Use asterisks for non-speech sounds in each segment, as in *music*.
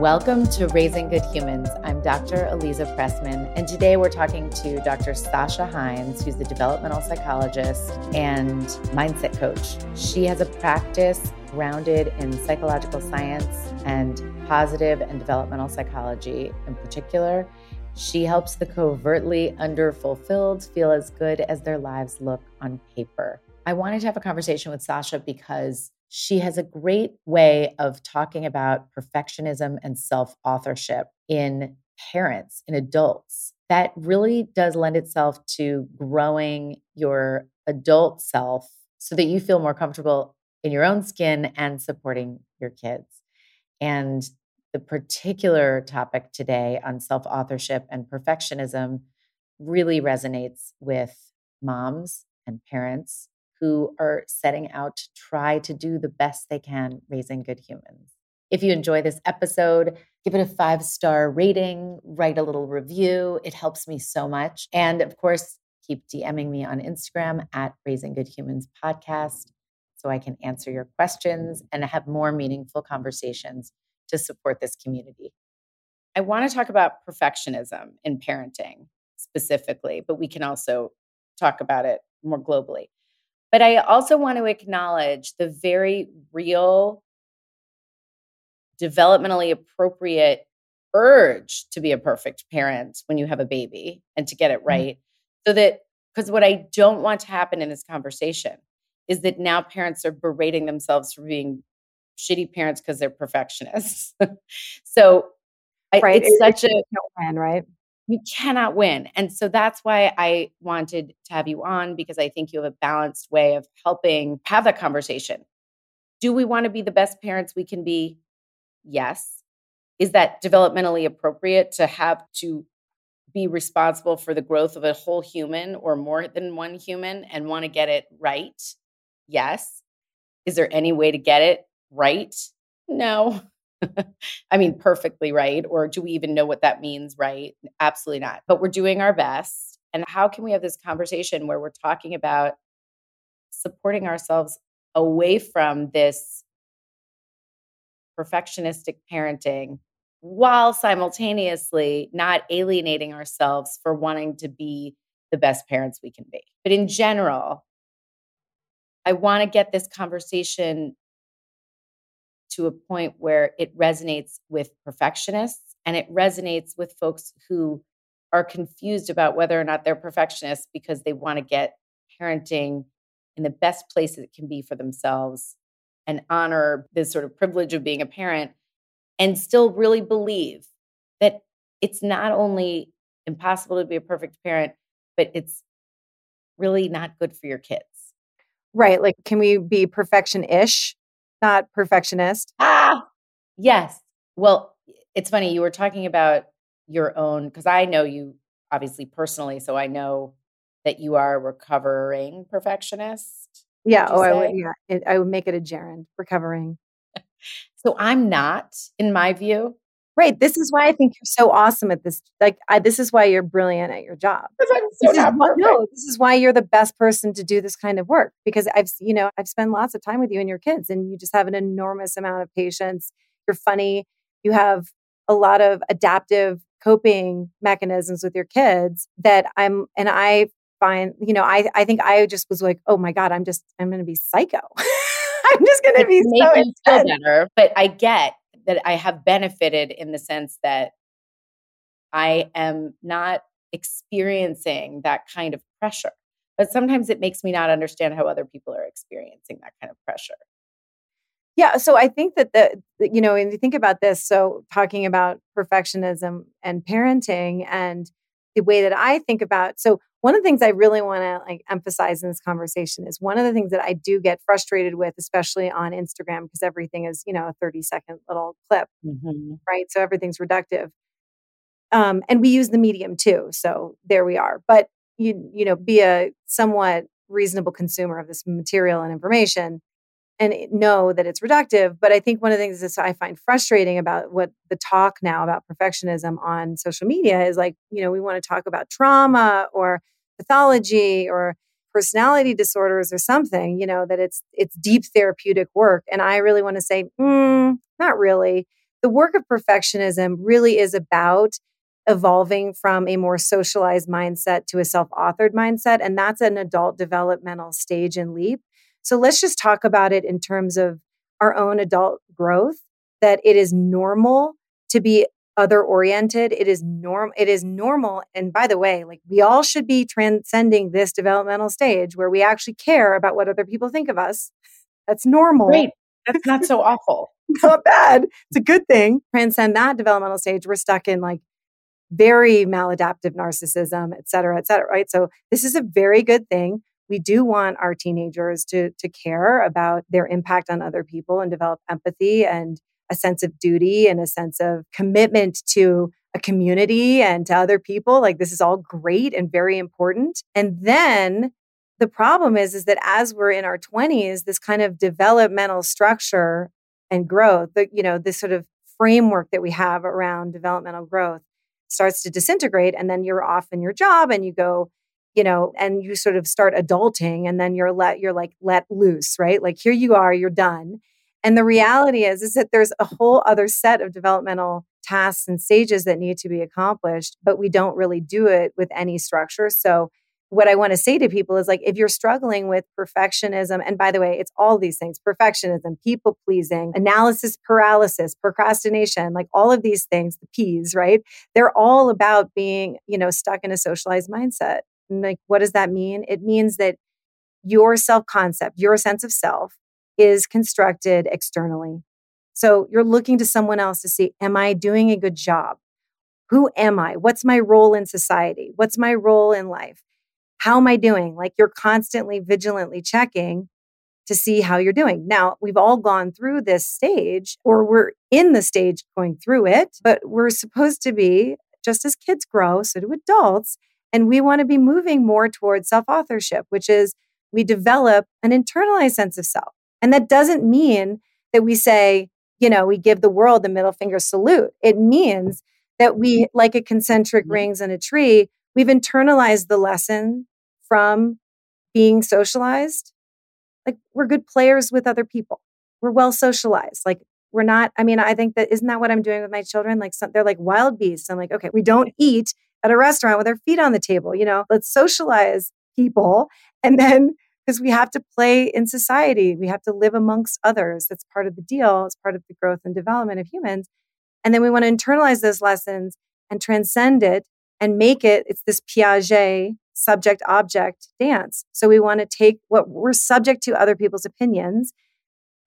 Welcome to Raising Good Humans. I'm Dr. Aliza Pressman, and today we're talking to Dr. Sasha Heinz, who's the developmental psychologist and mindset coach. She has a practice grounded in psychological science and positive and developmental psychology in particular. She helps the covertly underfulfilled feel as good as their lives look on paper. I wanted to have a conversation with Sasha because she has a great way of talking about perfectionism and self authorship in parents, in adults. That really does lend itself to growing your adult self so that you feel more comfortable in your own skin and supporting your kids. And the particular topic today on self authorship and perfectionism really resonates with moms and parents who are setting out to try to do the best they can raising good humans. If you enjoy this episode, give it a five star rating, write a little review. It helps me so much. And of course, keep DMing me on Instagram at Raising Good Humans Podcast so I can answer your questions and have more meaningful conversations to support this community. I want to talk about perfectionism in parenting specifically, but we can also talk about it more globally. But I also want to acknowledge the very real, developmentally appropriate urge to be a perfect parent when you have a baby and to get it mm-hmm. right. Mm-hmm. So that, because what I don't want to happen in this conversation is that now parents are berating themselves for being shitty parents because they're perfectionists. *laughs* so right. it's it, such a win, right? You cannot win. And so that's why I wanted to have you on because I think you have a balanced way of helping have that conversation. Do we want to be the best parents we can be? Yes. Is that developmentally appropriate to have to be responsible for the growth of a whole human or more than one human and want to get it right? Yes. Is there any way to get it right? No. *laughs* I mean, perfectly right. Or do we even know what that means, right? Absolutely not. But we're doing our best. And how can we have this conversation where we're talking about supporting ourselves away from this perfectionistic parenting while simultaneously not alienating ourselves for wanting to be the best parents we can be? But in general, I want to get this conversation to a point where it resonates with perfectionists and it resonates with folks who are confused about whether or not they're perfectionists because they want to get parenting in the best place it can be for themselves and honor this sort of privilege of being a parent and still really believe that it's not only impossible to be a perfect parent, but it's really not good for your kids. Right. Like, can we be perfection ish not perfectionist. Ah, yes. Well, it's funny. You were talking about your own, because I know you obviously personally, so I know that you are a recovering perfectionist. Yeah. Oh, I would. Yeah. I would make it a gerund, recovering. *laughs* so I'm not, in my view. Right. This is why I think you're so awesome at this. Like, I, this is why you're brilliant at your job. So this, is why, no, this is why you're the best person to do this kind of work because I've, you know, I've spent lots of time with you and your kids, and you just have an enormous amount of patience. You're funny. You have a lot of adaptive coping mechanisms with your kids that I'm, and I find, you know, I, I think I just was like, oh my God, I'm just, I'm going to be psycho. *laughs* I'm just going to be so feel better. But I get that I have benefited in the sense that I am not experiencing that kind of pressure. But sometimes it makes me not understand how other people are experiencing that kind of pressure. Yeah, so I think that the you know, when you think about this, so talking about perfectionism and parenting and the way that I think about so one of the things I really want to like emphasize in this conversation is one of the things that I do get frustrated with, especially on Instagram, because everything is, you know, a 30 second little clip, mm-hmm. right? So everything's reductive. Um, and we use the medium too. So there we are. But you, you know, be a somewhat reasonable consumer of this material and information and know that it's reductive. But I think one of the things that I find frustrating about what the talk now about perfectionism on social media is like, you know, we want to talk about trauma or pathology or personality disorders or something, you know, that it's it's deep therapeutic work. And I really want to say, mm, not really. The work of perfectionism really is about evolving from a more socialized mindset to a self-authored mindset. And that's an adult developmental stage and leap. So let's just talk about it in terms of our own adult growth, that it is normal to be other oriented. It is norm it is normal. And by the way, like we all should be transcending this developmental stage where we actually care about what other people think of us. That's normal. Great. That's not so awful. *laughs* not bad. It's a good thing. Transcend that developmental stage. We're stuck in like very maladaptive narcissism, et cetera, et cetera. Right. So this is a very good thing we do want our teenagers to to care about their impact on other people and develop empathy and a sense of duty and a sense of commitment to a community and to other people like this is all great and very important and then the problem is is that as we're in our 20s this kind of developmental structure and growth the, you know this sort of framework that we have around developmental growth starts to disintegrate and then you're off in your job and you go you know, and you sort of start adulting and then you're let, you're like let loose, right? Like here you are, you're done. And the reality is, is that there's a whole other set of developmental tasks and stages that need to be accomplished, but we don't really do it with any structure. So what I want to say to people is like, if you're struggling with perfectionism, and by the way, it's all these things perfectionism, people pleasing, analysis paralysis, procrastination, like all of these things, the P's, right? They're all about being, you know, stuck in a socialized mindset And like, what does that mean? It means that your self concept, your sense of self is constructed externally. So you're looking to someone else to see, am I doing a good job? Who am I? What's my role in society? What's my role in life? How am I doing? Like you're constantly vigilantly checking to see how you're doing. Now, we've all gone through this stage, or we're in the stage going through it, but we're supposed to be, just as kids grow, so do adults, and we want to be moving more towards self authorship, which is we develop an internalized sense of self. And that doesn't mean that we say, you know, we give the world the middle finger salute. It means that we, like a concentric mm-hmm. rings in a tree, we've internalized the lesson from being socialized. Like we're good players with other people. We're well socialized. Like we're not, I mean, I think that isn't that what I'm doing with my children? Like some, they're like wild beasts. I'm like, okay, we don't eat at a restaurant with our feet on the table. You know, let's socialize people. And then, because we have to play in society, we have to live amongst others. That's part of the deal. It's part of the growth and development of humans. And then we want to internalize those lessons and transcend it and make it, it's this Piaget subject object dance. So we want to take what we're subject to other people's opinions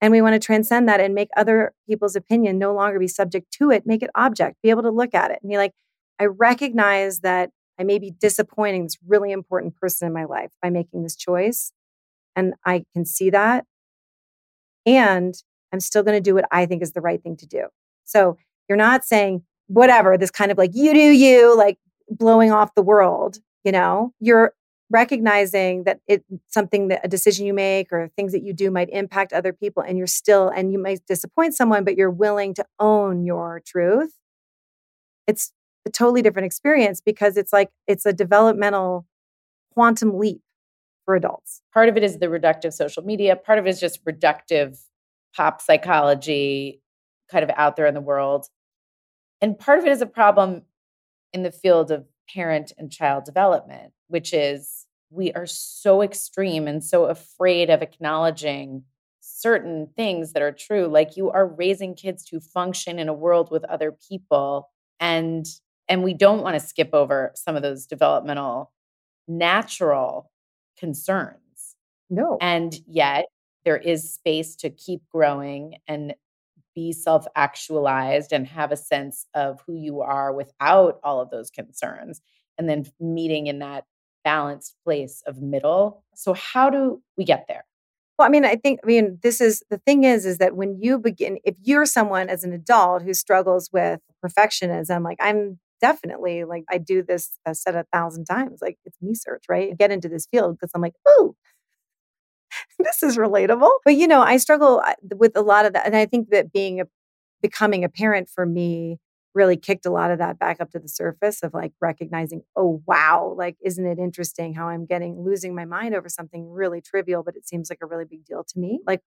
and we want to transcend that and make other people's opinion no longer be subject to it, make it object, be able to look at it and be like, I recognize that I may be disappointing this really important person in my life by making this choice. And I can see that. And I'm still going to do what I think is the right thing to do. So you're not saying, whatever, this kind of like, you do you, like blowing off the world, you know, you're recognizing that it's something that a decision you make or things that you do might impact other people and you're still and you might disappoint someone but you're willing to own your truth it's a totally different experience because it's like it's a developmental quantum leap for adults. Part of it is the reductive social media, part of it is just reductive pop psychology kind of out there in the world. And part of it is a problem in the field of parent and child development, which is we are so extreme and so afraid of acknowledging certain things that are true. Like you are raising kids to function in a world with other people. And And we don't want to skip over some of those developmental, natural concerns. No. And yet, there is space to keep growing and be self actualized and have a sense of who you are without all of those concerns. And then meeting in that balanced place of middle. So, how do we get there? Well, I mean, I think, I mean, this is the thing is, is that when you begin, if you're someone as an adult who struggles with perfectionism, like I'm definitely like, I do this, I said a thousand times, like it's me search, right? Get into this field because I'm like, oh, *laughs* this is relatable. But, you know, I struggle uh, with a lot of that. And I think that being a, becoming a parent for me really kicked a lot of that back up to the surface of like recognizing, oh, wow, like, isn't it interesting how I'm getting losing my mind over something really trivial, but it seems like a really big deal to me? Like,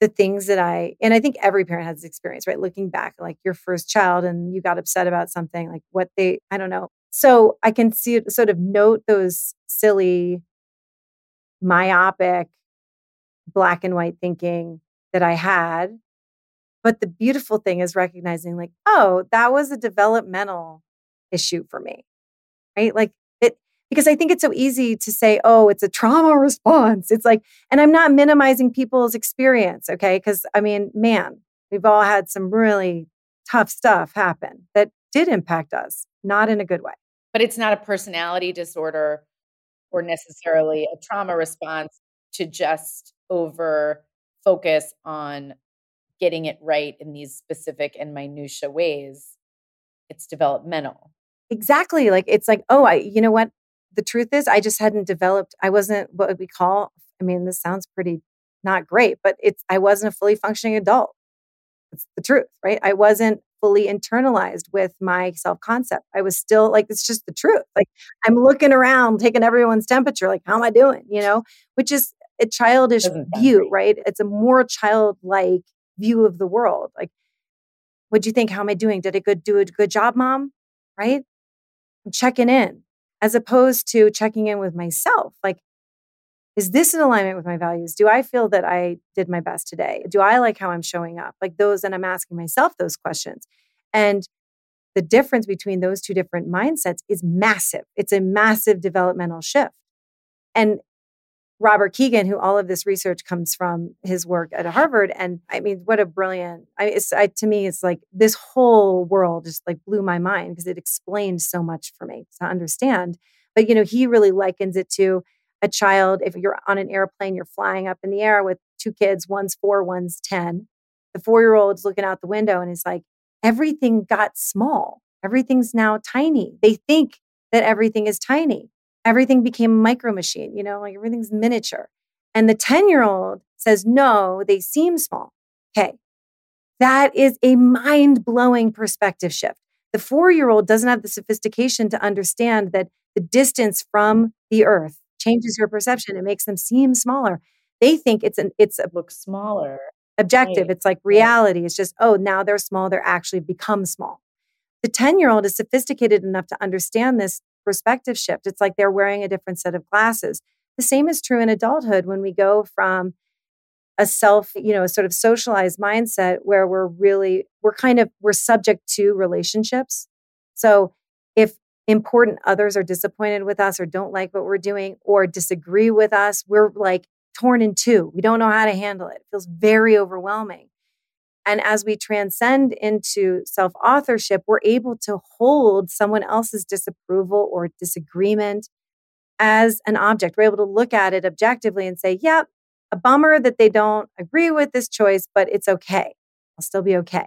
the things that I, and I think every parent has this experience, right? Looking back, like your first child and you got upset about something, like what they, I don't know. So I can see sort of note those silly, myopic, black and white thinking that I had but the beautiful thing is recognizing, like, oh, that was a developmental issue for me, right? Like, because I think it's so easy to say, oh, it's a trauma *laughs* response. It's like, and I'm not minimizing people's experience, okay? Because I mean, man, we've all had some really tough stuff happen that did impact us, not in a good way. But it's not a personality disorder or necessarily a trauma response to just over focus on getting it right in these specific and minutia ways it's developmental exactly like it's like oh i you know what the truth is i just hadn't developed i wasn't what we call i mean this sounds pretty not great but it's i wasn't a fully functioning adult it's the truth right i wasn't fully internalized with my self concept i was still like it's just the truth like i'm looking around taking everyone's temperature like how am i doing you know which is a childish view right it's a more childlike view of the world. Like, what'd you think? How am I doing? Did I good do a good job, mom? Right? I'm checking in as opposed to checking in with myself. Like, is this in alignment with my values? Do I feel that I did my best today? Do I like how I'm showing up? Like those, and I'm asking myself those questions. And the difference between those two different mindsets is massive. It's a massive developmental shift. And Robert Kegan, who all of this research comes from his work at Harvard. And I mean, what a brilliant, I, it's, I, to me, it's like this whole world just like blew my mind because it explained so much for me to understand. But, you know, he really likens it to a child. If you're on an airplane, you're flying up in the air with two kids, one's four, one's 10. The four year old's looking out the window and he's like, everything got small. Everything's now tiny. They think that everything is tiny everything became micro machine, you know, like everything's miniature. And the 10 year old says, no, they seem small. Okay. That is a mind blowing perspective shift. The four year old doesn't have the sophistication to understand that the distance from the earth changes your perception. It makes them seem smaller. They think it's an, it's a look smaller. Objective. Right. It's like reality. It's just, oh, now they're small. They're actually become small. The 10 year old is sophisticated enough to understand this perspective shift. It's like they're wearing a different set of glasses. The same is true in adulthood when we go from a self, you know, a sort of socialized mindset where we're really, we're kind of, we're subject to relationships. So if important others are disappointed with us or don't like what we're doing or disagree with us, we're like torn in two. We don't know how to handle it. It feels very overwhelming. And as we transcend into self authorship, we're able to hold someone else's disapproval or disagreement as an object. We're able to look at it objectively and say, yep, a bummer that they don't agree with this choice, but it's okay. I'll still be okay.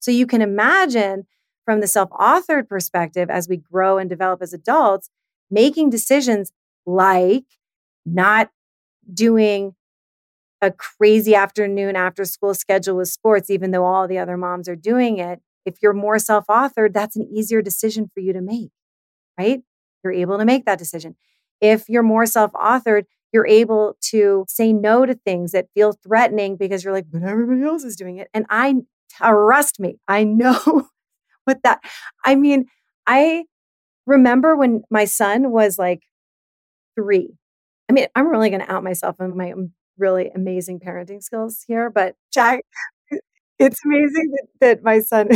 So you can imagine from the self authored perspective, as we grow and develop as adults, making decisions like not doing a crazy afternoon after school schedule with sports, even though all the other moms are doing it, if you're more self authored, that's an easier decision for you to make, right? You're able to make that decision. If you're more self authored, you're able to say no to things that feel threatening because you're like, but everybody else is doing it. And I trust me, I *laughs* know what that, I mean, I remember when my son was like three. I mean, I'm really going to out myself in my um, really amazing parenting skills here. But Jack, it's amazing that, that my son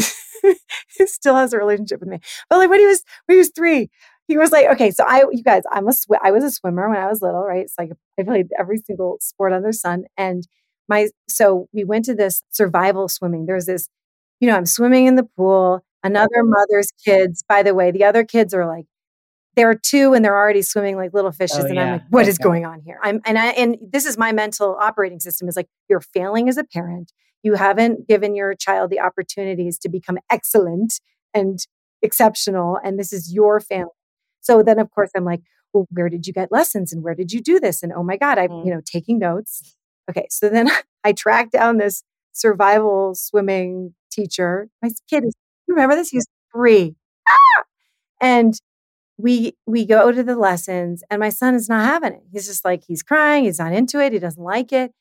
*laughs* still has a relationship with me. But like when he was when he was three, he was like, okay, so I, you guys, I'm a, sw- I was a swimmer when I was little, right? It's like I played every single sport under the sun, and my, so we went to this survival swimming. There's this, you know, I'm swimming in the pool. Another mother's kids, by the way, the other kids are like, they're two and they're already swimming like little fishes, oh, and yeah. I'm like, what okay. is going on here? I'm, and I, and this is my mental operating system is like, you're failing as a parent. You haven't given your child the opportunities to become excellent and exceptional, and this is your family so then, of course, I'm like, well, where did you get lessons and where did you do this? And oh my God, I'm, mm. you know, taking notes. Okay. So then *laughs* I track down this survival swimming teacher. My kid is, you remember this? He's three. Ah! And we we go to the lessons and my son is not having it. He's just like he's crying, he's not into it, he doesn't like it.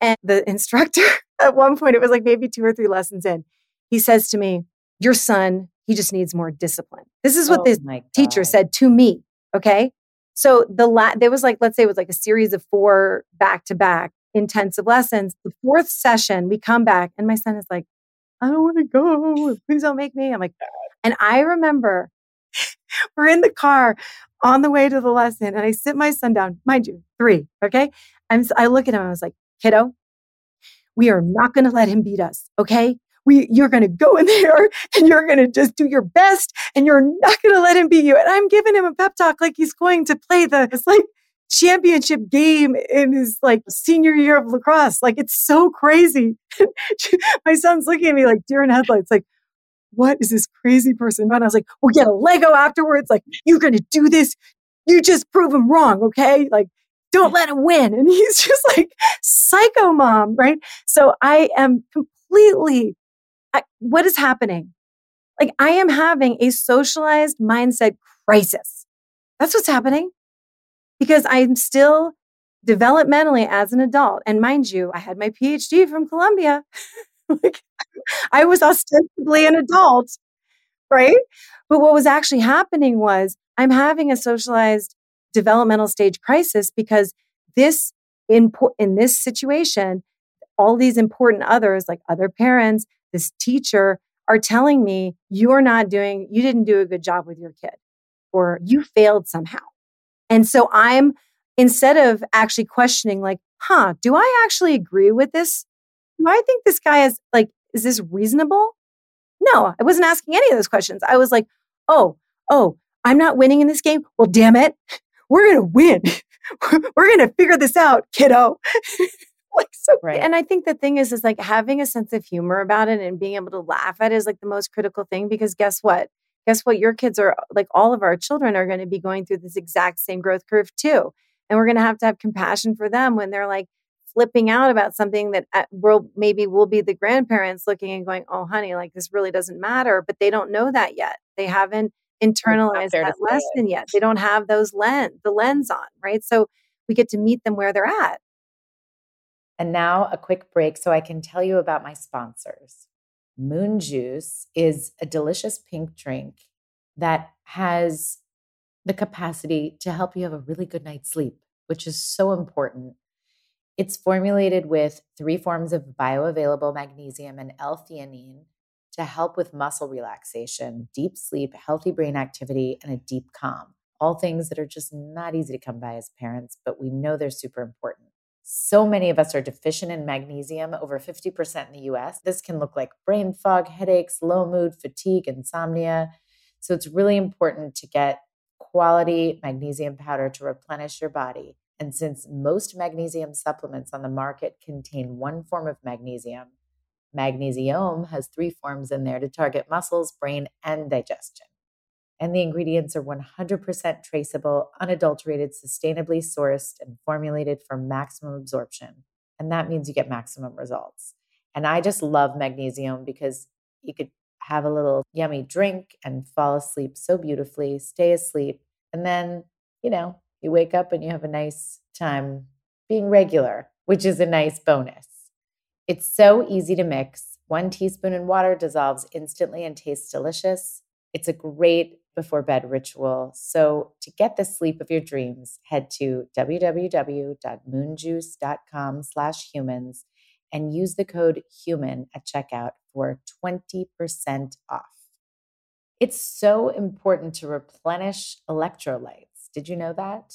And the *laughs* instructor at one point, it was like maybe two or three lessons in, he says to me, Your son he just needs more discipline. This is what oh this teacher said to me. Okay. So the la- there was like, let's say it was like a series of four back to back intensive lessons. The fourth session, we come back and my son is like, I don't want to go. Please don't make me. I'm like, and I remember *laughs* we're in the car on the way to the lesson and I sit my son down, mind you, three. Okay. I'm, I look at him. I was like, kiddo, we are not going to let him beat us. Okay we you're going to go in *laughs* there and you're going to just do your best and you're not going to let him beat you. And I'm giving him a pep talk like he's going to play the it's like championship game in his like senior year of lacrosse. Like it's so crazy. *laughs* My son's looking at me like deer in headlights, like, what is this crazy person? And I was like, we'll get a Lego afterwards. Like, you're going to do this. You just prove him wrong. Okay. Like, don't let him win. And *laughs* he's just like psycho mom. Right. So I am completely I, what is happening? Like, I am having a socialized mindset crisis. That's what's happening because I'm still developmentally as an adult. And mind you, I had my PhD from Columbia. *laughs* *laughs* like, I was ostensibly an adult, right? But what was actually happening was I'm having a socialized developmental stage crisis because this in, in this situation, all these important others, like other parents, this teacher are telling me you're not doing, you didn't do a good job with your kid or you failed somehow. And so I'm, instead of actually questioning, like, huh, do I actually agree with this? Do I think this guy is like, is this reasonable? No, I wasn't asking any of those questions. I was like, oh, oh, I'm not winning in this game. Well, damn it. *laughs* We're going to win. *laughs* We're going to figure this out, kiddo. *laughs* like so right. and i think the thing is is like having a sense of humor about it and being able to laugh at it is like the most critical thing because guess what guess what your kids are like all of our children are going to be going through this exact same growth curve too and we're going to have to have compassion for them when they're like flipping out about something that uh, we'll maybe we'll be the grandparents looking and going oh honey like this really doesn't matter but they don't know that yet they haven't internalized that lesson yet they don't have those lens the lens on right so we get to meet them where they're at and now a quick break so I can tell you about my sponsors. Moon Juice is a delicious pink drink that has the capacity to help you have a really good night's sleep, which is so important. It's formulated with three forms of bioavailable magnesium and L-theanine to help with muscle relaxation, deep sleep, healthy brain activity, and a deep calm. All things that are just not easy to come by as parents, but we know they're super important. So many of us are deficient in magnesium, over 50% in the US. This can look like brain fog, headaches, low mood, fatigue, insomnia. So it's really important to get quality magnesium powder to replenish your body. And since most magnesium supplements on the market contain one form of magnesium, Magnesi-Om has three forms in there to target muscles, brain, and digestion and the ingredients are 100% traceable, unadulterated, sustainably sourced, and formulated for maximum absorption. And that means you get maximum results. And I just love magnesium because you could have a little yummy drink and fall asleep so beautifully, stay asleep. And then, you know, you wake up and you have a nice time being regular, which is a nice bonus. It's so easy to mix. One teaspoon in water dissolves instantly and tastes delicious. It's a great before bed ritual. So to get the sleep of your dreams, head to www.moonjuice.com slash humans and use the code HUMAN at checkout for 20% off. It's so important to replenish electrolytes. Did you know that?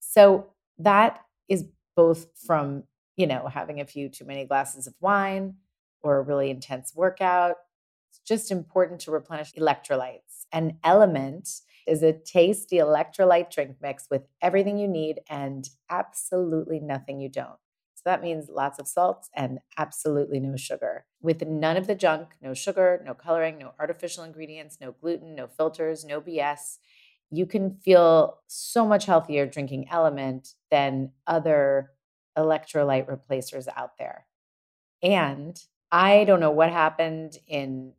So, that is both from, you know, having a few too many glasses of wine or a really intense workout. It's just important to replenish electrolytes. And LMNT is a tasty electrolyte drink mix with everything you need and absolutely nothing you don't. So that means lots of salts and absolutely no sugar. With none of the junk, no sugar, no coloring, no artificial ingredients, no gluten, no filters, no BS. You can feel so much healthier drinking LMNT than other electrolyte replacers out there. And I don't know what happened in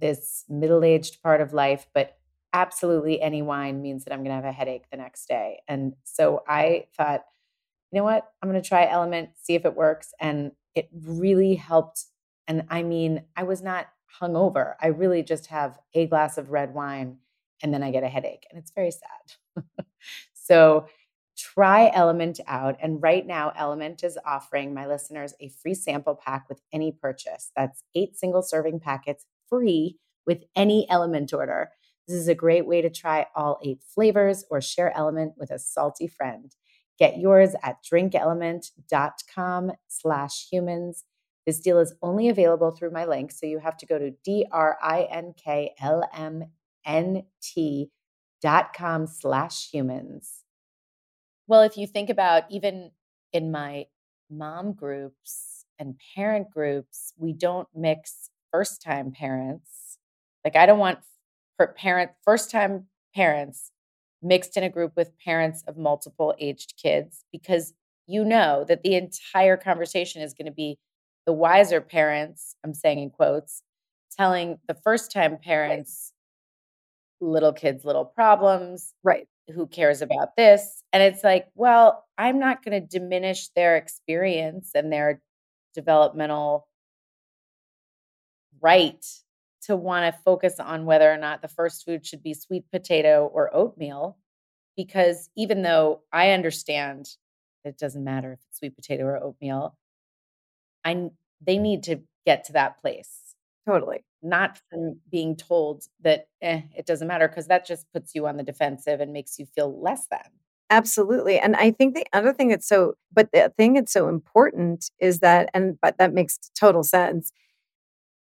this middle aged part of life, but absolutely any wine means that I'm going to have a headache the next day. And so I thought, you know what? I'm going to try LMNT, see if it works. And it really helped. And I mean, I was not hungover. I really just have a glass of red wine and then I get a headache. And it's very sad. *laughs* so try LMNT out. And right now, LMNT is offering my listeners a free sample pack with any purchase. That's eight single serving packets free with any LMNT order. This is a great way to try all eight flavors or share LMNT with a salty friend. Get yours at drinklmnt.com slash humans. This deal is only available through my link, so you have to go to D-R-I-N-K-L-M-N-T dot com slash humans. Well, if you think about even in my mom groups and parent groups, we don't mix first time parents. Like I don't want parent first time parents mixed in a group with parents of multiple aged kids because you know that the entire conversation is going to be the wiser parents, I'm saying in quotes, telling the first time parents. Little kids little problems. Right. Who cares about this? And it's like, well, I'm not going to diminish their experience and their developmental right to want to focus on whether or not the first food should be sweet potato or oatmeal. Because even though I understand it doesn't matter if it's sweet potato or oatmeal, I they need to get to that place. Totally. Not from being told that eh, it doesn't matter because that just puts you on the defensive and makes you feel less than. Absolutely. And I think the other thing that's so, but the thing that's so important is that, and but that makes total sense,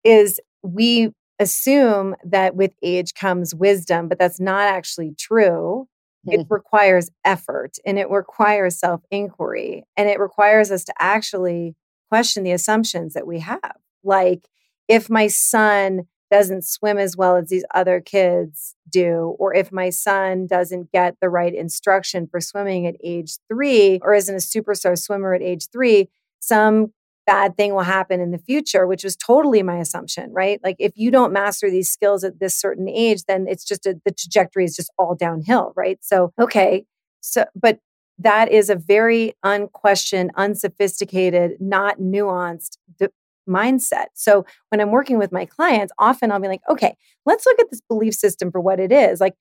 is we assume that with age comes wisdom, but that's not actually true. Mm-hmm. It requires effort and it requires self inquiry and it requires us to actually question the assumptions that we have. Like, if my son doesn't swim as well as these other kids do, or if my son doesn't get the right instruction for swimming at age three, or isn't a superstar swimmer at age three, some bad thing will happen in the future, which was totally my assumption, right? Like if you don't master these skills at this certain age, then it's just a, the trajectory is just all downhill, right? So, okay. So, but that is a very unquestioned, unsophisticated, not nuanced mindset. So when I'm working with my clients, often I'll be like, okay, let's look at this belief system for what it is. Like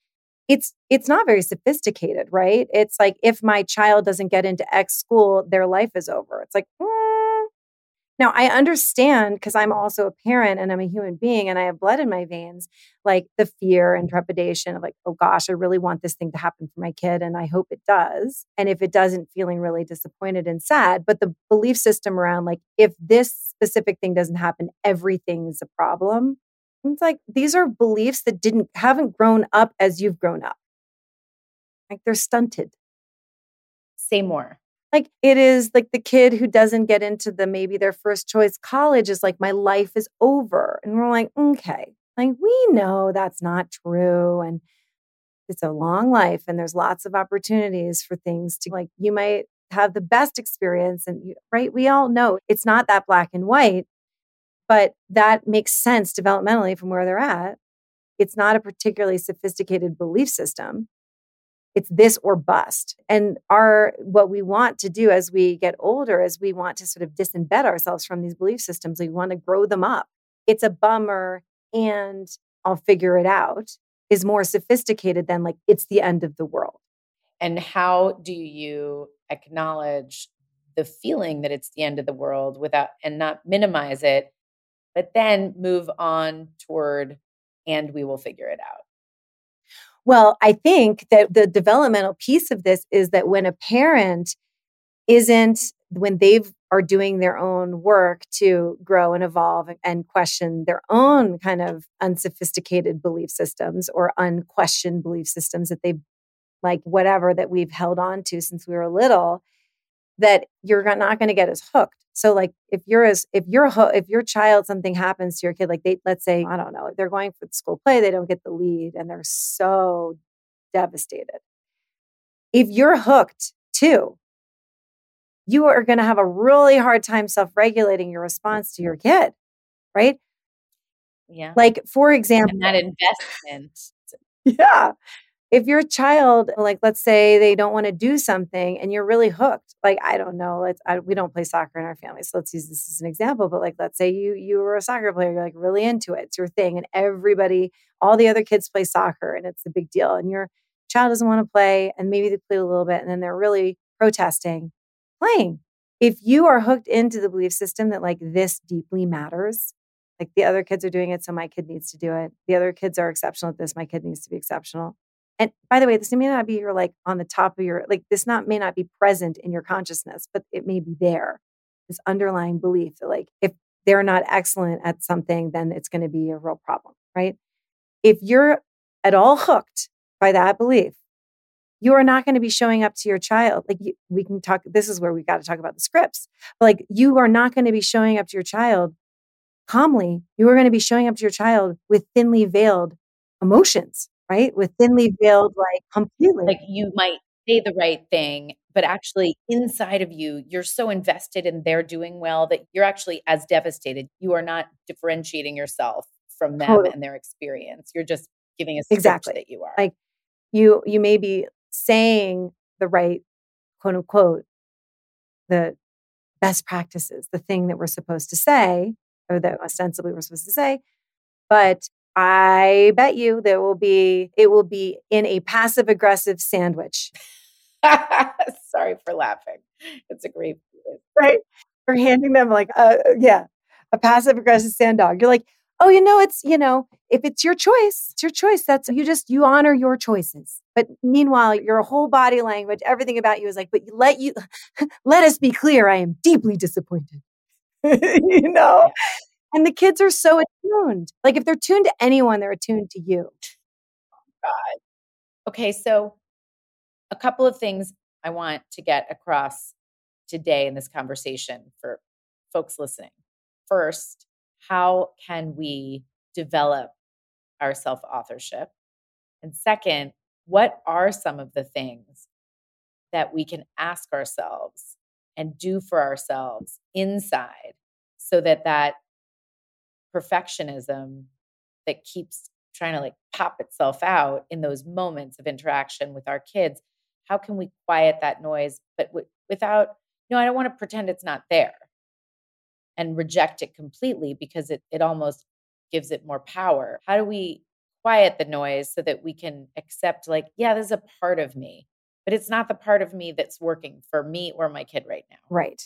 it's it's not very sophisticated, right? It's like if my child doesn't get into X school, their life is over. It's like, mm, now, I understand because I'm also a parent and I'm a human being and I have blood in my veins, like the fear and trepidation of like, oh gosh, I really want this thing to happen for my kid and I hope it does. And if it doesn't, feeling really disappointed and sad. But the belief system around like, if this specific thing doesn't happen, everything is a problem. It's like these are beliefs that didn't haven't grown up as you've grown up. Like they're stunted. Say more like it is like the kid who doesn't get into the maybe their first choice college is like my life is over. And we're like okay like we know that's not true and it's a long life and there's lots of opportunities for things to like you might have the best experience and you, right? We all know it's not that black and white but that makes sense developmentally from where they're at. It's not a particularly sophisticated belief system it's this or bust. And our what we want to do as we get older is we want to sort of disembed ourselves from these belief systems. We want to grow them up. It's a bummer and I'll figure it out is more sophisticated than like it's the end of the world. And how do you acknowledge the feeling that it's the end of the world without and not minimize it, but then move on toward and we will figure it out. Well, I think that the developmental piece of this is that when a parent isn't when they've are doing their own work to grow and evolve and question their own kind of unsophisticated belief systems or unquestioned belief systems that they've like whatever that we've held on to since we were little that you're not going to get as hooked. So like if you're as if you're if your child something happens to your kid like they let's say i don't know they're going for the school play they don't get the lead and they're so devastated. If you're hooked too you are going to have a really hard time self-regulating your response to your kid right? Yeah. Like for example and that investment *laughs* yeah if your child like let's say they don't want to do something and you're really hooked like i don't know let's I, we don't play soccer in our family so let's use this as an example but like let's say you you were a soccer player you're like really into it it's your thing and everybody all the other kids play soccer and it's a big deal and your child doesn't want to play and maybe they play a little bit and then they're really protesting playing. If you are hooked into the belief system that like this deeply matters, like the other kids are doing it, so my kid needs to do it. The other kids are exceptional at this, my kid needs to be exceptional. And by the way, this may not be your like on the top of your like this not may not be present in your consciousness, but it may be there. This underlying belief that like if they're not excellent at something, then it's going to be a real problem, right? If you're at all hooked by that belief, you are not going to be showing up to your child. Like you, we can talk, this is where we got to talk about the scripts. But like you are not going to be showing up to your child calmly. You are going to be showing up to your child with thinly veiled emotions, right? With thinly veiled, like completely. Like you might say the right thing, but actually inside of you, you're so invested in their doing well that you're actually as devastated. You are not differentiating yourself from them totally. and their experience. You're just giving a exactly that you are. Like you, you may be saying the right quote unquote the best practices the thing that we're supposed to say or that ostensibly we're supposed to say but i bet you there will be it will be in a passive aggressive sandwich *laughs* sorry for laughing it's a great right we're handing them like uh, yeah a passive aggressive sand dog you're like oh, you know, it's, you know, if it's your choice, it's your choice. That's you just, you honor your choices. But meanwhile, your whole body language, everything about you is like, but let you, *laughs* let us be clear, I am deeply disappointed. *laughs* you know? And the kids are so attuned. Like if they're tuned to anyone, they're attuned to you. God. Okay. So a couple of things I want to get across today in this conversation for folks listening. First, how can we develop our self authorship? And second, what are some of the things that we can ask ourselves and do for ourselves inside so that that perfectionism that keeps trying to like pop itself out in those moments of interaction with our kids how can we quiet that noise but w- without no i don't want to pretend it's not there and reject it completely because it, it almost gives it more power. How do we quiet the noise so that we can accept, like, yeah, this is a part of me, but it's not the part of me that's working for me or my kid right now? Right.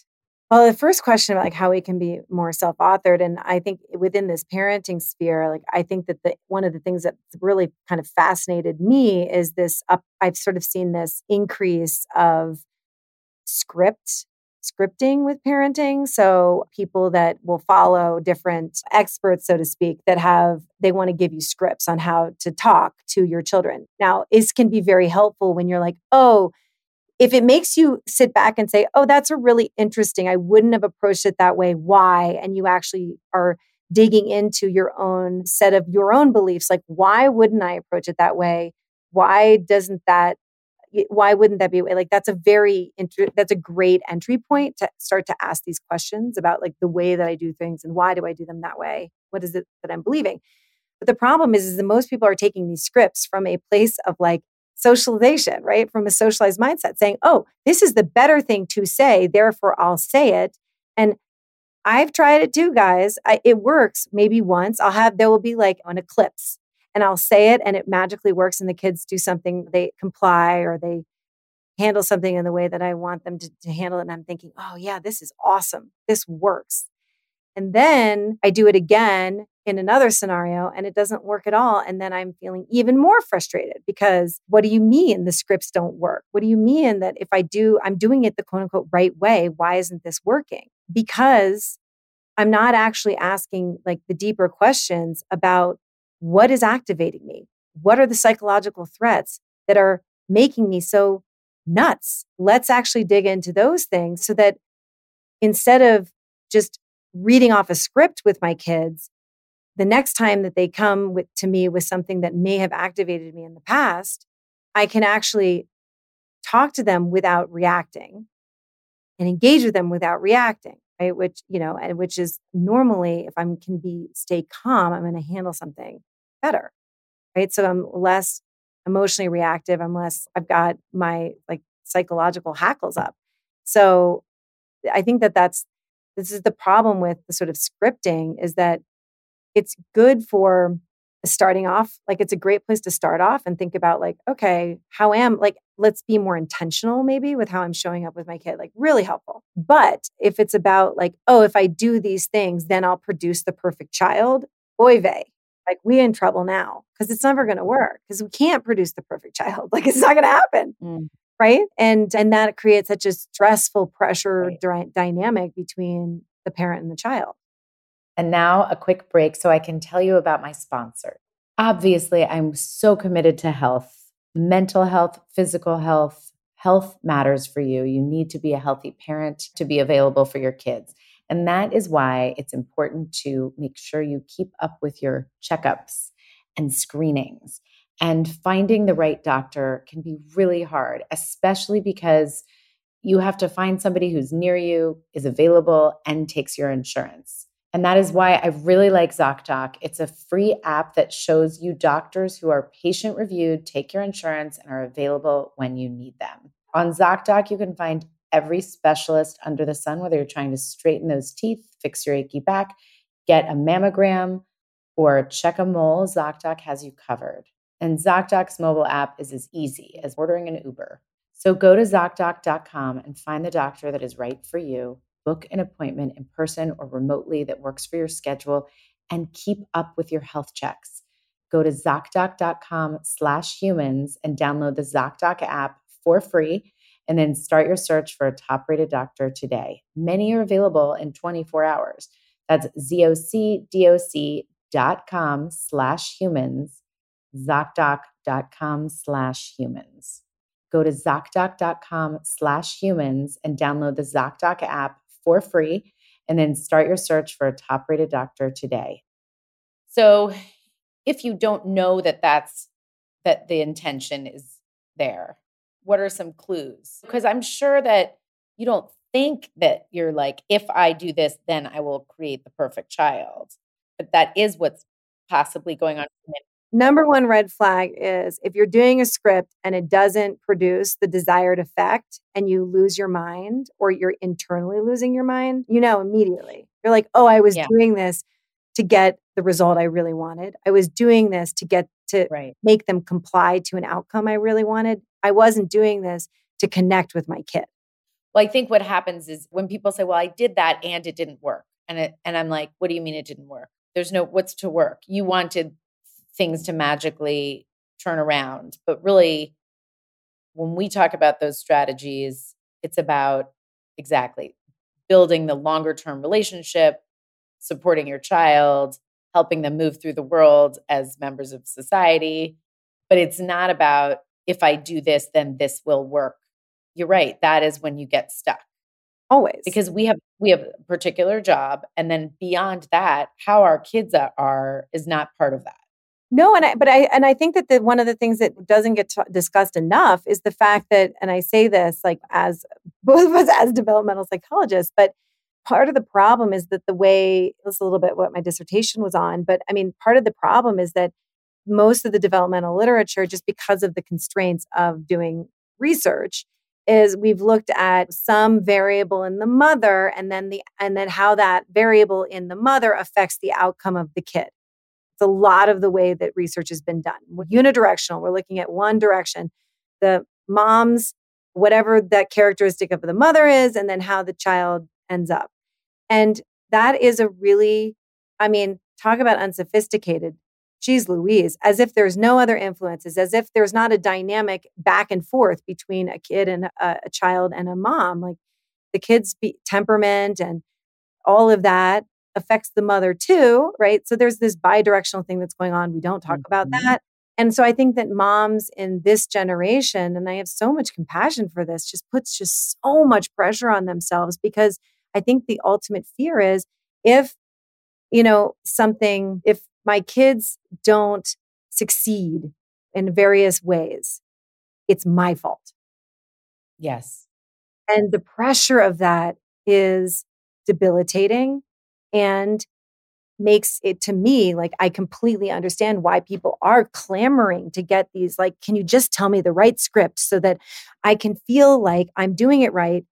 Well, the first question about like how we can be more self-authored, and I think within this parenting sphere, like I think that the one of the things that's really kind of fascinated me is this up. I've sort of seen this increase of script scripting with parenting. So people that will follow different experts, so to speak, that have, they want to give you scripts on how to talk to your children. Now, this can be very helpful when you're like, oh, if it makes you sit back and say, oh, that's a really interesting, I wouldn't have approached it that way. Why? And you actually are digging into your own set of your own beliefs. Like, why wouldn't I approach it that way? Why doesn't that why wouldn't that be a way? like that's a very that's a great entry point to start to ask these questions about like the way that i do things and why do i do them that way what is it that i'm believing but the problem is is that most people are taking these scripts from a place of like socialization right from a socialized mindset saying oh this is the better thing to say therefore i'll say it and i've tried it too guys I, it works maybe once i'll have there will be like an eclipse and I'll say it and it magically works and the kids do something, they comply or they handle something in the way that I want them to, to handle it. And I'm thinking, oh, yeah, this is awesome. This works. And then I do it again in another scenario and it doesn't work at all. And then I'm feeling even more frustrated because what do you mean the scripts don't work? What do you mean that if I do, I'm doing it the quote unquote right way? Why isn't this working? Because I'm not actually asking like the deeper questions about what is activating me? What are the psychological threats that are making me so nuts? Let's actually dig into those things so that instead of just reading off a script with my kids, the next time that they come with, to me with something that may have activated me in the past, I can actually talk to them without reacting and engage with them without reacting, right? Which, you know, and which is normally if I can be stay calm, I'm going to handle something better, right? So I'm less emotionally reactive. I'm less, I've got my like psychological hackles up. So I think that that's, this is the problem with the sort of scripting is that it's good for starting off like it's a great place to start off and think about like okay how am like let's be more intentional maybe with how i'm showing up with my kid like really helpful. But if it's about like oh if i do these things then i'll produce the perfect child oy vey. Like we in trouble now because it's never going to work because we can't produce the perfect *laughs* child. Like it's not going to happen. Mm. Right and and that creates such a stressful pressure right. dynamic between the parent and the child and now a quick break so I can tell you about my sponsor. Obviously, I'm so committed to health, mental health, physical health. Health matters for you. You need to be a healthy parent to be available for your kids. And that is why it's important to make sure you keep up with your checkups and screenings. And finding the right doctor can be really hard, especially because you have to find somebody who's near you, is available, and takes your insurance. And that is why I really like ZocDoc. It's a free app that shows you doctors who are patient reviewed, take your insurance, and are available when you need them. On ZocDoc, you can find every specialist under the sun, whether you're trying to straighten those teeth, fix your achy back, get a mammogram, or check a mole, ZocDoc has you covered. And ZocDoc's mobile app is as easy as ordering an Uber. So go to ZocDoc.com and find the doctor that is right for you book an appointment in person or remotely that works for your schedule and keep up with your health checks. Go to ZocDoc.com slash humans and download the ZocDoc app for free and then start your search for a top rated doctor today. Many are available in 24 hours. That's ZocDoc.com slash humans, ZocDoc.com slash humans. Go to ZocDoc.com slash humans and download the ZocDoc app for free and then start your search for a top rated doctor today. So, if you don't know that that's that the intention is there, what are some clues? Because I'm sure that you don't think that you're like, if I do this, then I will create the perfect child. But that is what's possibly going on Number one red flag is if you're doing a script and it doesn't produce the desired effect and you lose your mind or you're internally losing your mind, you know immediately. You're like, oh, I was yeah. doing this to get the result I really wanted. I was doing this to get to right. make them comply to an outcome I really wanted. I wasn't doing this to connect with my kid. Well, I think what happens is when people say, "Well, I did that and it didn't work." And it and I'm like, "What do you mean it didn't work?" There's no what's to work. You wanted things to magically turn around. But really, when we talk about those strategies, it's about exactly building the longer term relationship, supporting your child, helping them move through the world as members of society. But it's not about if I do this, then this will work. You're right. That is when you get stuck. Always. Because we have we have a particular job and then beyond that, how our kids are is not part of that. No, and I, but I and I think that the, one of the things that doesn't get t- discussed enough is the fact that, and I say this like as *laughs* both of us as developmental psychologists, but part of the problem is that the way this is a little bit what my dissertation was on, but I mean, part of the problem is that most of the developmental literature, just because of the constraints of doing research, is we've looked at some variable in the mother and then the and then how that variable in the mother affects the outcome of the kid. It's a lot of the way that research has been done. Unidirectional. We're looking at one direction. The mom's whatever that characteristic of the mother is, and then how the child ends up. And that is a really, I mean, talk about unsophisticated. Geez Louise, as if there's no other influences, as if there's not a dynamic back and forth between a kid and a, a child and a mom. Like the kid's be- temperament and all of that affects the mother too, right? So there's this bi-directional thing that's going on. We don't talk mm-hmm. about that. And so I think that moms in this generation, and I have so much compassion for this, just puts just so much pressure on themselves because I think the ultimate fear is if, you know, something, if my kids don't succeed in various ways, it's my fault. Yes. And the pressure of that is debilitating and makes it to me like I completely understand why people are clamoring to get these like can you just tell me the right script so that I can feel like I'm doing it right?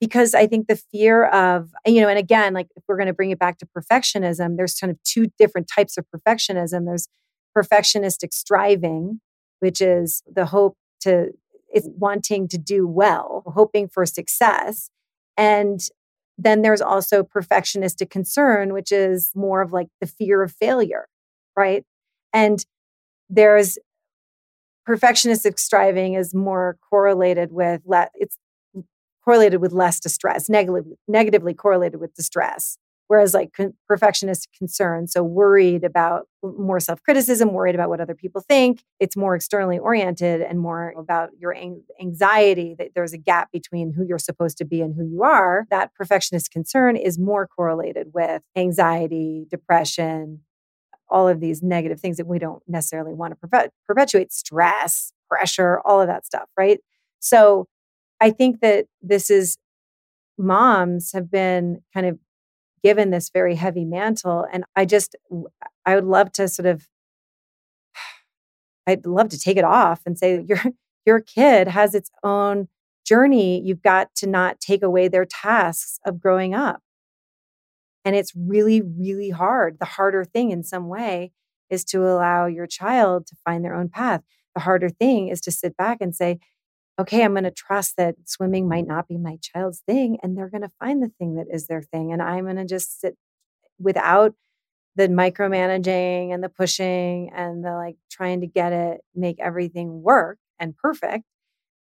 Because I think the fear of you know and again like if we're going to bring it back to perfectionism there's kind of two different types of perfectionism. There's perfectionistic striving which is the hope to it's wanting to do well hoping for success and then there's also perfectionistic concern, which is more of like the fear of failure, right? And there's perfectionistic striving is more correlated with le- it's correlated with less distress, negatively negatively correlated with distress. Whereas like con- perfectionist concern, so worried about more self criticism, worried about what other people think. It's more externally oriented and more about your anxiety that there's a gap between who you're supposed to be and who you are. That perfectionist concern is more correlated with anxiety, depression, all of these negative things that we don't necessarily want to perpetuate stress, pressure, all of that stuff, right? So I think that this is moms have been kind of given this very heavy mantle. And I just, I would love to sort of, *sighs* I'd love to take it off and say, your, your kid has its own journey. You've got to not take away their tasks of growing up. And it's really, really hard. The harder thing in some way is to allow your child to find their own path. The harder thing is to sit back and say, okay, I'm going to trust that swimming might not be my child's thing and they're going to find the thing that is their thing. And I'm going to just sit without the micromanaging and the pushing and the like trying to get it, make everything work and perfect.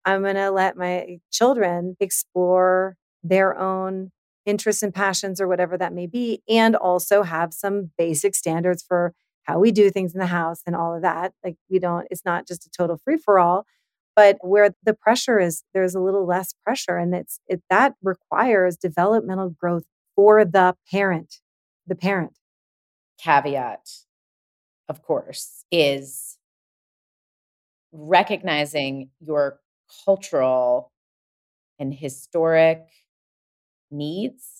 I'm going to let my children explore their own interests and passions or whatever that may be, and also have some basic standards for how we do things in the house and all of that. Like, we don't, it's not just a total free for all but where the pressure is there's a little less pressure and it's it that requires developmental growth for the parent the parent. Caveat of course is recognizing your cultural and historic needs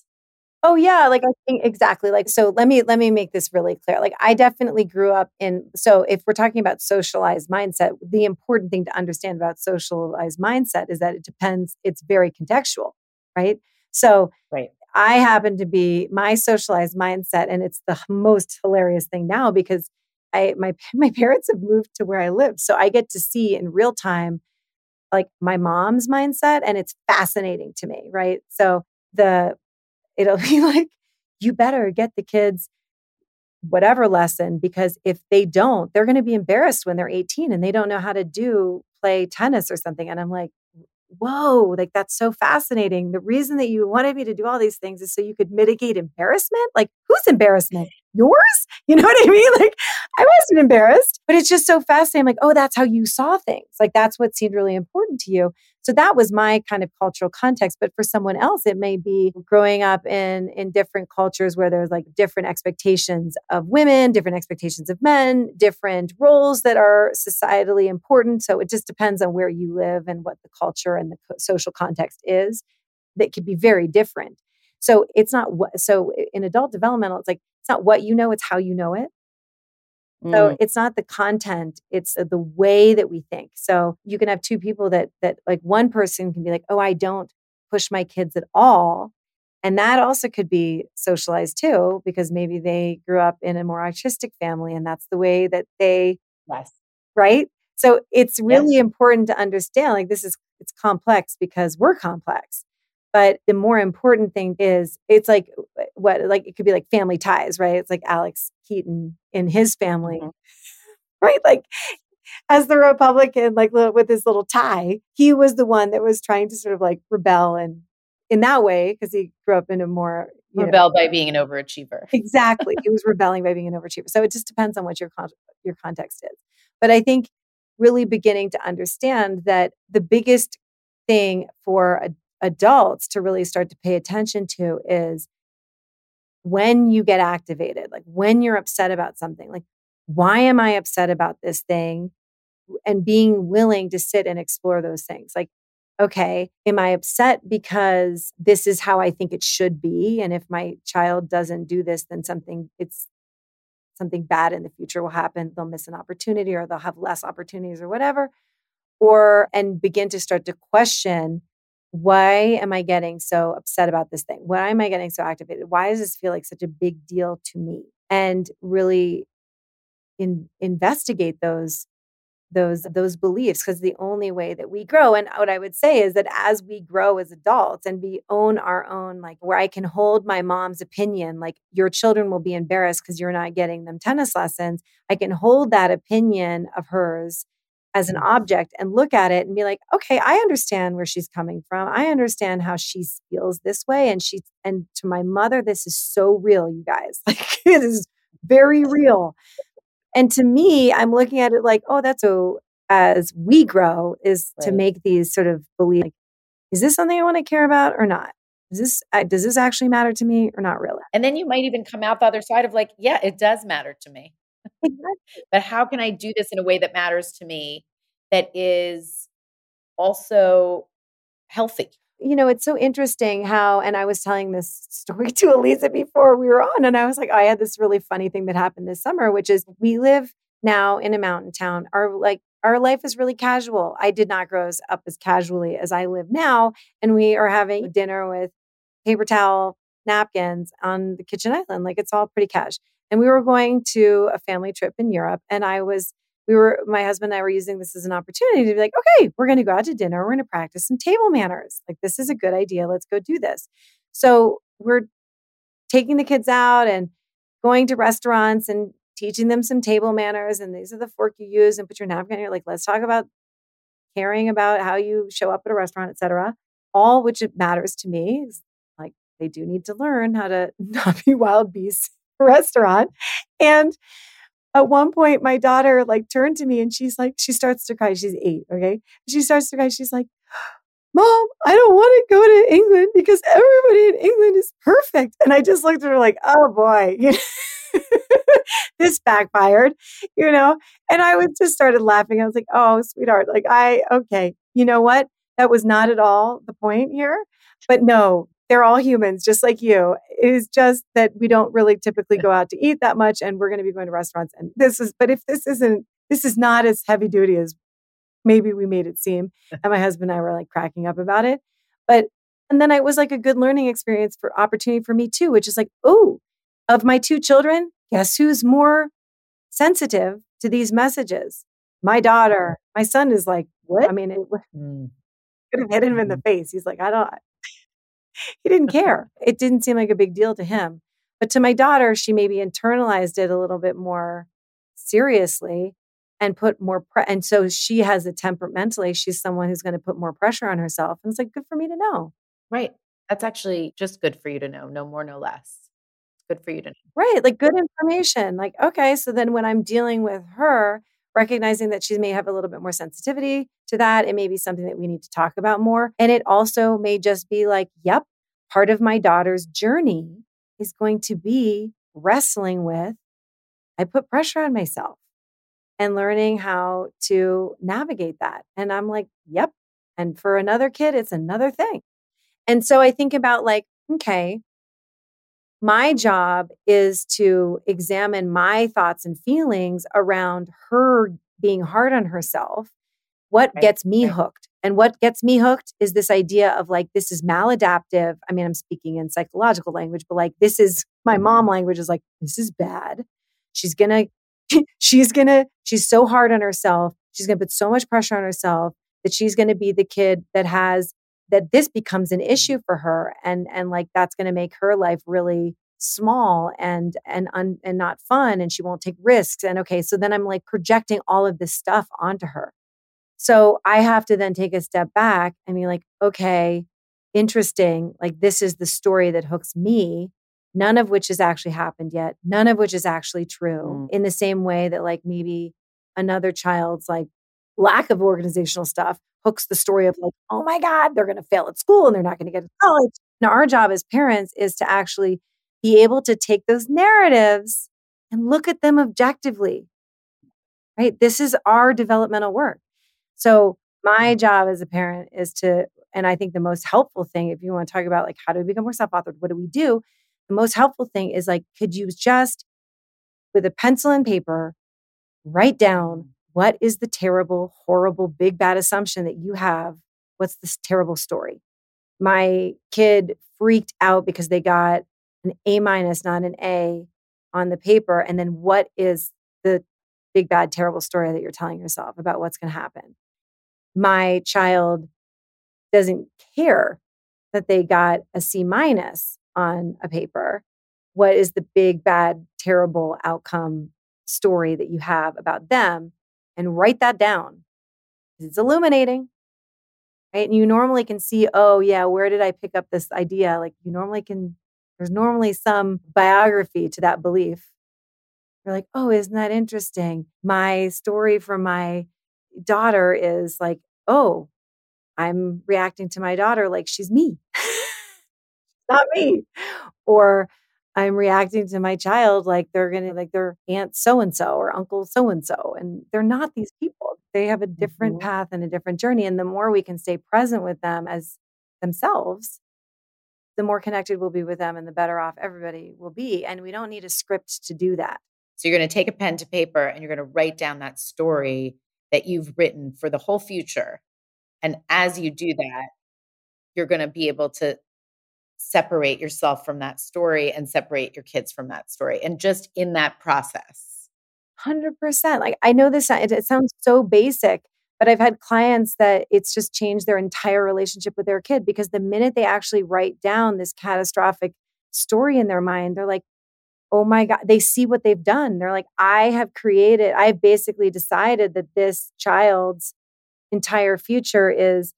Oh yeah, like I think exactly. Like so let me let me make this really clear. Like I definitely grew up in so if we're talking about socialized mindset, the important thing to understand about socialized mindset is that it depends it's very contextual, right? So right. I happen to be my socialized mindset and it's the most hilarious thing now because I my *laughs* my parents have moved to where I live. So I get to see in real time like my mom's mindset and it's fascinating to me, right? So the it'll *laughs* be like, you better get the kids whatever lesson because if they don't, they're going to be embarrassed when they're 18 and they don't know how to do play tennis or something. And I'm like, whoa, like that's so fascinating. The reason that you wanted me to do all these things is so you could mitigate embarrassment. Like, whose embarrassment? *laughs* Yours? You know what I mean? Like, I wasn't embarrassed, but it's just so fascinating. like, oh, that's how you saw things. Like, that's what seemed really important to you. So that was my kind of cultural context. But for someone else, it may be growing up in in different cultures where there's like different expectations of women, different expectations of men, different roles that are societally important. So it just depends on where you live and what the culture and the social context is. That could be very different. So it's not what. So in adult developmental, it's like it's not what you know; it's how you know it. So mm. it's not the content, it's the way that we think. So you can have two people that that like one person can be like, "Oh, I don't push my kids at all." And that also could be socialized too because maybe they grew up in a more artistic family and that's the way that they Yes. Right? So it's really yes. important to understand like this is it's complex because we're complex. But the more important thing is it's like what like it could be like family ties, right? It's like Alex Keaton in his family. Mm-hmm. *laughs* Right? Like as the Republican, like with his little tie, he was the one that was trying to sort of like rebel and in that way, because he grew up in a more rebel know, by being an overachiever. exactly. he was rebelling by being an overachiever. So it just depends on what your con- your context is. But I think really beginning to understand that the biggest thing for a, adults to really start to pay attention to is when you get activated, like when you're upset about something, like why am I upset about this thing? And being willing to sit and explore those things. Like, okay, am I upset because this is how I think it should be? And if my child doesn't do this, then something, it's something bad in the future will happen. They'll miss an opportunity or they'll have less opportunities or whatever. Or, and begin to start to question why am I getting so upset about this thing? Why am I getting so activated? Why does this feel like such a big deal to me? And really in, investigate those those those beliefs because the only way that we grow and what i would say is that as we grow as adults and we own our own like where i can hold my mom's opinion like your children will be embarrassed because you're not getting them tennis lessons i can hold that opinion of hers as an object and look at it and be like okay i understand where she's coming from. I understand how she feels this way and she and to my mother this is so real you guys. *laughs* Like it is very real. And to me i'm looking at it like oh that's so as we grow is right. to make these sort of believe like, is this something i want to care about or not? Is this uh, does this actually matter to me or not really? And then you might even come out the other side of like yeah it does matter to me *laughs* but how can I do this in a way that matters to me that is also healthy? You know, it's so interesting how, and I was telling this *laughs* story to Eliza before we were on, and I was like, I had this really funny thing that happened this summer, which is we live now in a mountain town. Our like our life is really casual. I did not grow up as casually as I live now, and we are having dinner with paper towel napkins on the kitchen island. Like it's all pretty cash. And we were going to a family trip in Europe. And I was, we were, my husband and I were using this as an opportunity to be like, okay, we're going to go out to dinner. We're going to practice some table manners. Like, this is a good idea. Let's go do this. So we're taking the kids out and going to restaurants and teaching them some table manners. And these are the fork you use and put your napkin. You're like, let's talk about caring about how you show up at a restaurant, etc. All which it matters to me. Is like they do need to learn how to *laughs* not be wild beasts restaurant. And at one point, my daughter like turned to me and she's like, she starts to cry. She's eight. Okay. She starts to cry. She's like, Mom, I don't want to go to England because everybody in England is perfect. And I just looked at her like, oh boy, *laughs* this backfired, you know? And I was just started laughing. I was like, oh, sweetheart, like I, okay, you know what? That was not at all the point here. But no, they're all humans just like you. It is just that we don't really typically go out to eat that much and we're going to be going to restaurants. And this is, but if this isn't, this is not as heavy duty as maybe we made it seem. *laughs* And my husband and I were like cracking up about it. But, and then it was like a good learning experience for opportunity for me too, which is like, oh, of my two children, guess who's more sensitive to these messages? My daughter. My son is like, what? I mean, it mm. *laughs* could have hit him in the mm-hmm. face. He's like, I don't, he didn't care. It didn't seem like a big deal to him. But to my daughter, she maybe internalized it a little bit more seriously and put more pre- and so she has a temperamentally. She's someone who's going to put more pressure on herself and it's like good for me to know. Right. That's actually just good for you to know no more no less. Good for you to know. Right like good information. Like okay so then when i'm dealing with her recognizing that she may have a little bit more sensitivity to that. It may be something that we need to talk about more. And it also may just be like, yep, part of my daughter's journey is going to be wrestling with, I put pressure on myself and learning how to navigate that. And I'm like, yep. And for another kid, it's another thing. And so I think about like, okay, my job is to examine my thoughts and feelings around her being hard on herself. What right. gets me right. hooked? And what gets me hooked is this idea of like, this is maladaptive. I mean, I'm speaking in psychological language, but like, this is my mom language is like, this is bad. She's gonna, *laughs* she's gonna, she's so hard on herself. She's gonna put so much pressure on herself. that she's to be the kid that has that this becomes an issue for her and and like that's going to make her life really small and and un, and not fun and she won't take risks and okay so then i'm like projecting all of this stuff onto her so i have to then take a step back and be like okay interesting like this is the story that hooks me none of which has actually happened yet none of which is actually true mm. in the same way that like maybe another child's like lack of organizational stuff hooks the story of like oh my god they're going to fail at school and they're not going to get to college now our job as parents is to actually be able to take those narratives and look at them objectively. Right? This is our developmental work. So, my job as a parent is to, and I think the most helpful thing, if you want to talk about like how do we become more self authored, what do we do? The most helpful thing is like, could you just, with a pencil and paper, write down what is the terrible, horrible, big, bad assumption that you have? What's this terrible story? My kid freaked out because they got an A minus, not an A on the paper. And then what is the big, bad, terrible story that you're telling yourself about what's going to happen? My child doesn't care that they got a C minus on a paper. What is the big, bad, terrible outcome story that you have about them? And write that down. It's illuminating. Right. And you normally can see, oh, yeah, where did I pick up this idea? Like you normally can there's normally some biography to that belief. You're like, oh, isn't that interesting? My story from my daughter is like, oh, I'm reacting to my daughter like she's me, *laughs* not me. Or I'm reacting to my child like they're going to, like their aunt so and so or uncle so and so. And they're not these people. They have a different mm-hmm. path and a different journey. And the more we can stay present with them as themselves, the more connected we'll be with them and the better off everybody will be. And we don't need a script to do that. So you're going to take a pen to paper and you're going to write down that story that you've written for the whole future. And as you do that, you're going to be able to separate yourself from that story and separate your kids from that story. And just in that process. 100%. Like I know this, it, it sounds so basic, but I've had clients that it's just changed their entire relationship with their kid because the minute they actually write down this catastrophic story in their mind, they're like, oh my God, they see what they've done. They're like, I have created, I've basically decided that this child's entire future is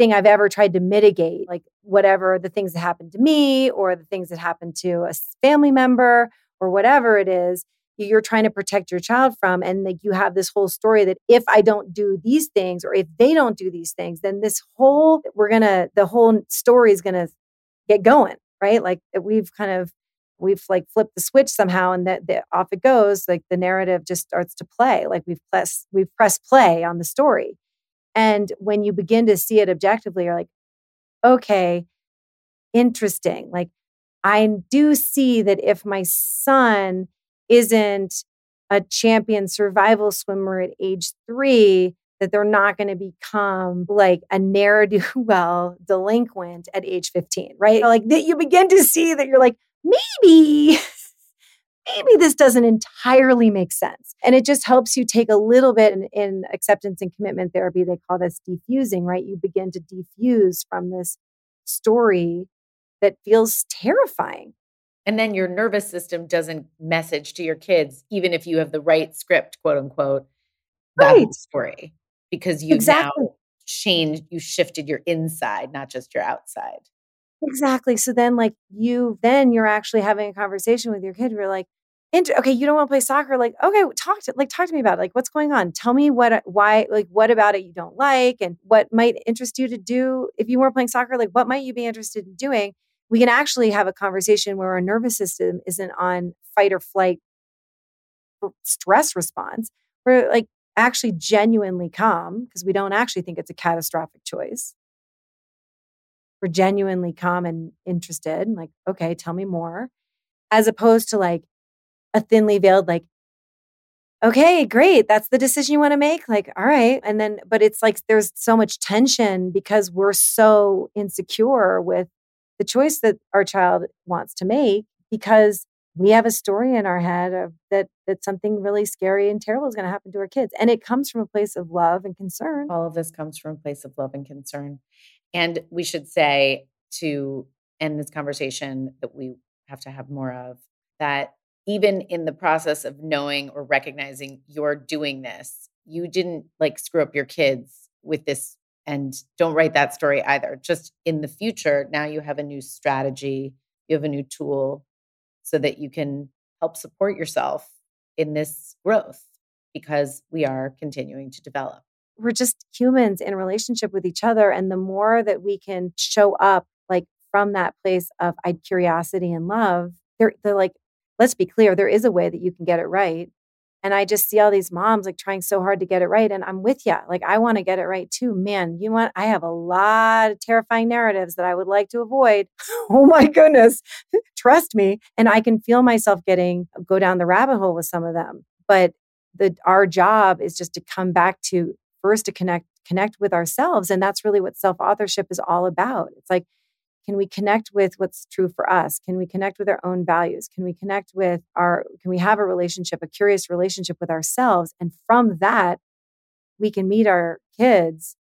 thing I've ever tried to mitigate, like whatever the things that happened to me or the things that happened to a family member or whatever it is you're trying to protect your child from and like you have this whole story that if i don't do these things or if they don't do these things then this whole we're gonna the whole story is gonna get going right? Like uh, we've kind of we've like flipped the switch somehow and that, off it goes like the narrative just starts to play like we've pressed we've pressed play on the story and when you begin to see it objectively you're like okay interesting like i do see that if my son isn't a champion survival swimmer at age three, that they're not going to become like a ne'er do well delinquent at age 15, right? Like that you begin to see that you're like, maybe, maybe this doesn't entirely make sense. And it just helps you take a little bit in, in acceptance and commitment therapy. They call this defusing, right? You begin to defuse from this story that feels terrifying and then your nervous system doesn't message to your kids, even if you have the right script, quote unquote, that right. story, because you exactly. now changed, you shifted your inside, not just your outside. Exactly. So then, like, you, then you're actually having a conversation with your kid. You're like, okay, you don't want to play soccer. Like, okay, talk to, like, talk to me about it. Like, what's going on? Tell me what, uh, why, like, what about it you don't like and what might interest you to do. If you weren't playing soccer, like, what might you be interested in doing? we can actually have a conversation where our nervous system isn't on fight or flight stress response. We're like actually genuinely calm because we don't actually think it's a catastrophic choice. We're genuinely calm and interested, like, okay, tell me more, as opposed to like a thinly veiled, like, okay, great, that's the decision you want to make. Like, all right. And then, but it's like there's so much tension because we're so insecure with the choice that our child wants to make because we have a story in our head of that that something really scary and terrible is going to happen to our kids and it comes from a place of love and concern all of this comes from a place of love and concern and we should say to end this conversation that we have to have more of that even in the process of knowing or recognizing you're doing this you didn't like screw up your kids with this and don't write that story either just in the future now you have a new strategy you have a new tool so that you can help support yourself in this growth because we are continuing to develop. We're just humans in relationship with each other. And the more that we can show up like from that place of curiosity and love, they're, they're like, let's be clear, there is a way that you can get it right. And I just see all these moms like trying so hard to get it right. And I'm with you. Like, I want to get it right too. Man, you want, I have a lot of terrifying narratives that I would like to avoid. *laughs* oh my goodness. *laughs* Trust me. And I can feel myself getting, go down the rabbit hole with some of them. But the, our job is just to come back to first to connect, connect with ourselves. And that's really what self authorship is all about. It's like, can we connect with what's true for us? Can we connect with our own values? Can we connect with our can we have a relationship a curious relationship with ourselves? And from that we can meet our kids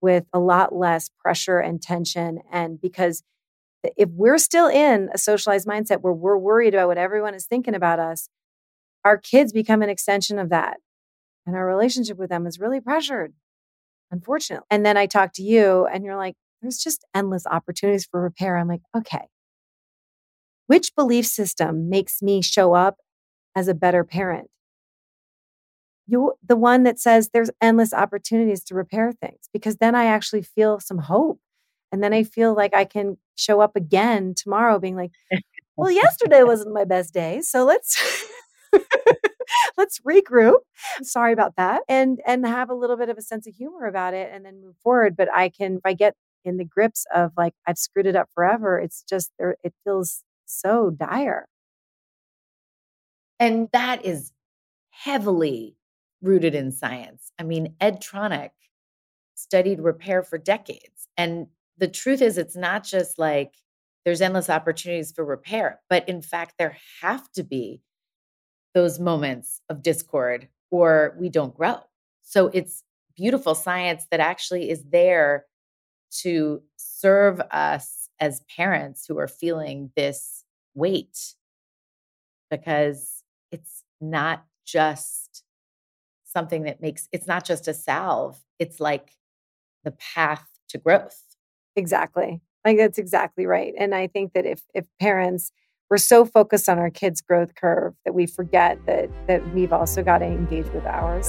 with a lot less pressure and tension. And because if we're still in a socialized mindset where we're worried about what everyone is thinking about us our kids become an extension of that. And our relationship with them is really pressured unfortunately. And then i talk to you and you're like there's just endless opportunities for repair. I'm like, okay, which belief system makes me show up as a better parent? You, the one that says there's endless opportunities to repair things, because then I actually feel some hope. And then I feel like I can show up again tomorrow being like, well, yesterday *laughs* wasn't my best day. So let's. *laughs* let's regroup sorry about that and and have a little bit of a sense of humor about it and then move forward but i can if i get in the grips of like I've screwed it up forever. It's just there it feels so dire. And that is heavily rooted in science. I mean, Ed Tronick studied repair for decades. And the truth is it's not just like there's endless opportunities for repair, but in fact there have to be those moments of discord or we don't grow. So it's beautiful science that actually is there to serve us as parents who are feeling this weight because it's not just something that makes it's not just a salve it's like the path to growth. Exactly. Like that's exactly right and i think that if if parents we're so focused on our kids growth curve that we forget that that we've also got to engage with ours